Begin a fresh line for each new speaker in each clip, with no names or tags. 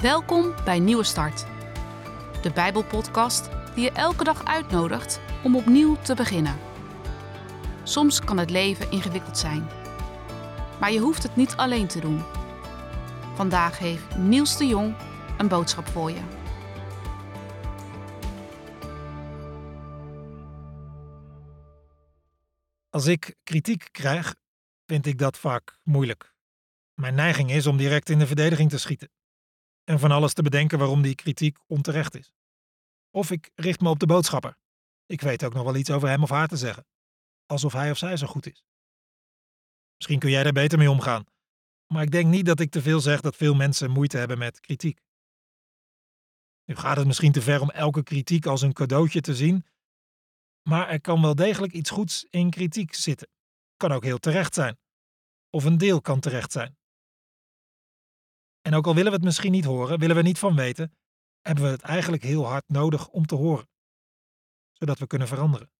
Welkom bij Nieuwe Start, de Bijbelpodcast die je elke dag uitnodigt om opnieuw te beginnen. Soms kan het leven ingewikkeld zijn, maar je hoeft het niet alleen te doen. Vandaag heeft Niels de Jong een boodschap voor je.
Als ik kritiek krijg, vind ik dat vaak moeilijk. Mijn neiging is om direct in de verdediging te schieten en van alles te bedenken waarom die kritiek onterecht is. Of ik richt me op de boodschapper. Ik weet ook nog wel iets over hem of haar te zeggen, alsof hij of zij zo goed is. Misschien kun jij daar beter mee omgaan, maar ik denk niet dat ik te veel zeg dat veel mensen moeite hebben met kritiek. Nu gaat het misschien te ver om elke kritiek als een cadeautje te zien, maar er kan wel degelijk iets goeds in kritiek zitten. Kan ook heel terecht zijn. Of een deel kan terecht zijn. En ook al willen we het misschien niet horen, willen we er niet van weten, hebben we het eigenlijk heel hard nodig om te horen, zodat we kunnen veranderen.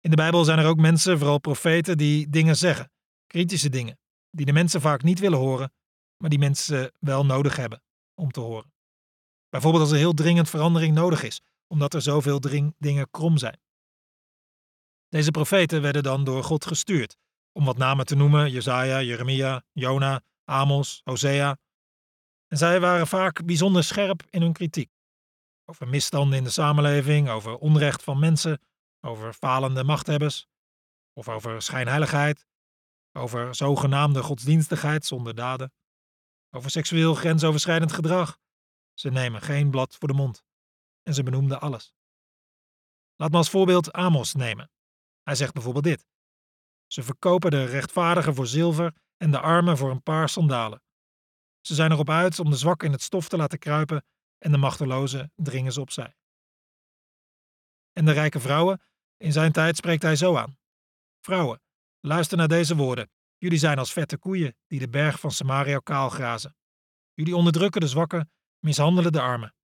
In de Bijbel zijn er ook mensen, vooral profeten, die dingen zeggen, kritische dingen, die de mensen vaak niet willen horen, maar die mensen wel nodig hebben om te horen. Bijvoorbeeld als er heel dringend verandering nodig is, omdat er zoveel dingen krom zijn. Deze profeten werden dan door God gestuurd, om wat namen te noemen: Jezaja, Jeremia, Jona, Amos, Hosea. En zij waren vaak bijzonder scherp in hun kritiek. Over misstanden in de samenleving, over onrecht van mensen, over falende machthebbers, of over schijnheiligheid, over zogenaamde godsdienstigheid zonder daden, over seksueel grensoverschrijdend gedrag. Ze nemen geen blad voor de mond en ze benoemden alles. Laat me als voorbeeld Amos nemen. Hij zegt bijvoorbeeld dit: Ze verkopen de rechtvaardigen voor zilver en de armen voor een paar sandalen. Ze zijn erop uit om de zwakken in het stof te laten kruipen en de machtelozen dringen ze opzij. En de rijke vrouwen, in zijn tijd spreekt hij zo aan: Vrouwen, luister naar deze woorden. Jullie zijn als vette koeien die de berg van Samaria kaal grazen. Jullie onderdrukken de zwakken, mishandelen de armen.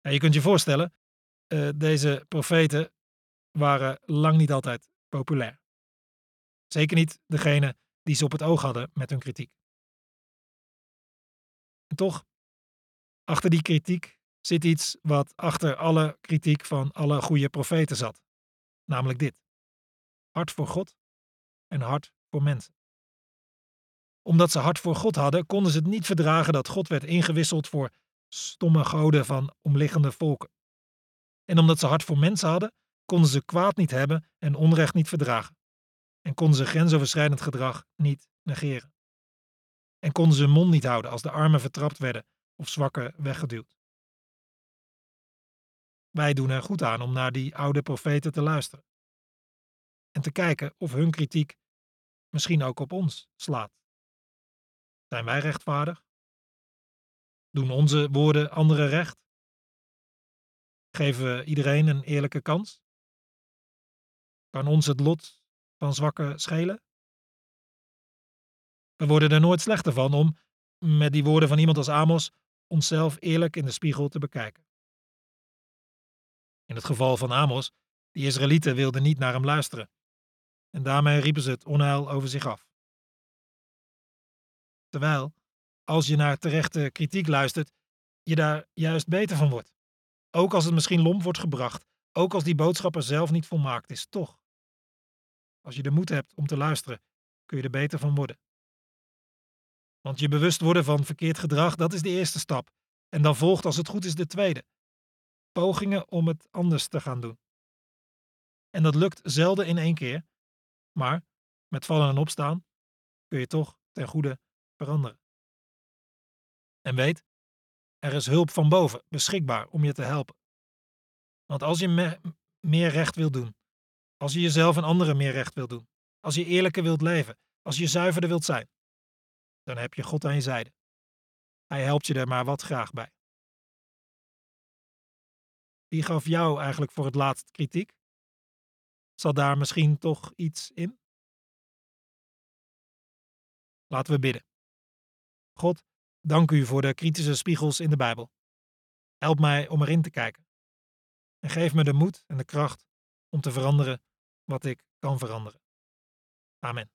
Ja, je kunt je voorstellen, uh, deze profeten waren lang niet altijd populair. Zeker niet degene die ze op het oog hadden met hun kritiek. En toch, achter die kritiek zit iets wat achter alle kritiek van alle goede profeten zat. Namelijk dit: hart voor God en hart voor mensen. Omdat ze hart voor God hadden, konden ze het niet verdragen dat God werd ingewisseld voor stomme goden van omliggende volken. En omdat ze hart voor mensen hadden, konden ze kwaad niet hebben en onrecht niet verdragen en konden ze grensoverschrijdend gedrag niet negeren. En konden ze mond niet houden als de armen vertrapt werden of zwakken weggeduwd. Wij doen er goed aan om naar die oude profeten te luisteren. En te kijken of hun kritiek misschien ook op ons slaat. Zijn wij rechtvaardig? Doen onze woorden anderen recht? Geven we iedereen een eerlijke kans? Kan ons het lot van zwakke schelen? We worden er nooit slechter van om, met die woorden van iemand als Amos, onszelf eerlijk in de spiegel te bekijken. In het geval van Amos, de Israëlieten wilden niet naar hem luisteren. En daarmee riepen ze het onheil over zich af. Terwijl, als je naar terechte kritiek luistert, je daar juist beter van wordt. Ook als het misschien lomp wordt gebracht, ook als die boodschapper zelf niet volmaakt is, toch. Als je de moed hebt om te luisteren, kun je er beter van worden. Want je bewust worden van verkeerd gedrag, dat is de eerste stap. En dan volgt als het goed is de tweede. Pogingen om het anders te gaan doen. En dat lukt zelden in één keer, maar met vallen en opstaan kun je toch ten goede veranderen. En weet, er is hulp van boven beschikbaar om je te helpen. Want als je me meer recht wil doen, als je jezelf en anderen meer recht wilt doen. Als je eerlijker wilt leven. Als je zuiverder wilt zijn. Dan heb je God aan je zijde. Hij helpt je er maar wat graag bij. Wie gaf jou eigenlijk voor het laatst kritiek? Zat daar misschien toch iets in? Laten we bidden. God, dank u voor de kritische spiegels in de Bijbel. Help mij om erin te kijken. En geef me de moed en de kracht om te veranderen wat ik kan veranderen. Amen.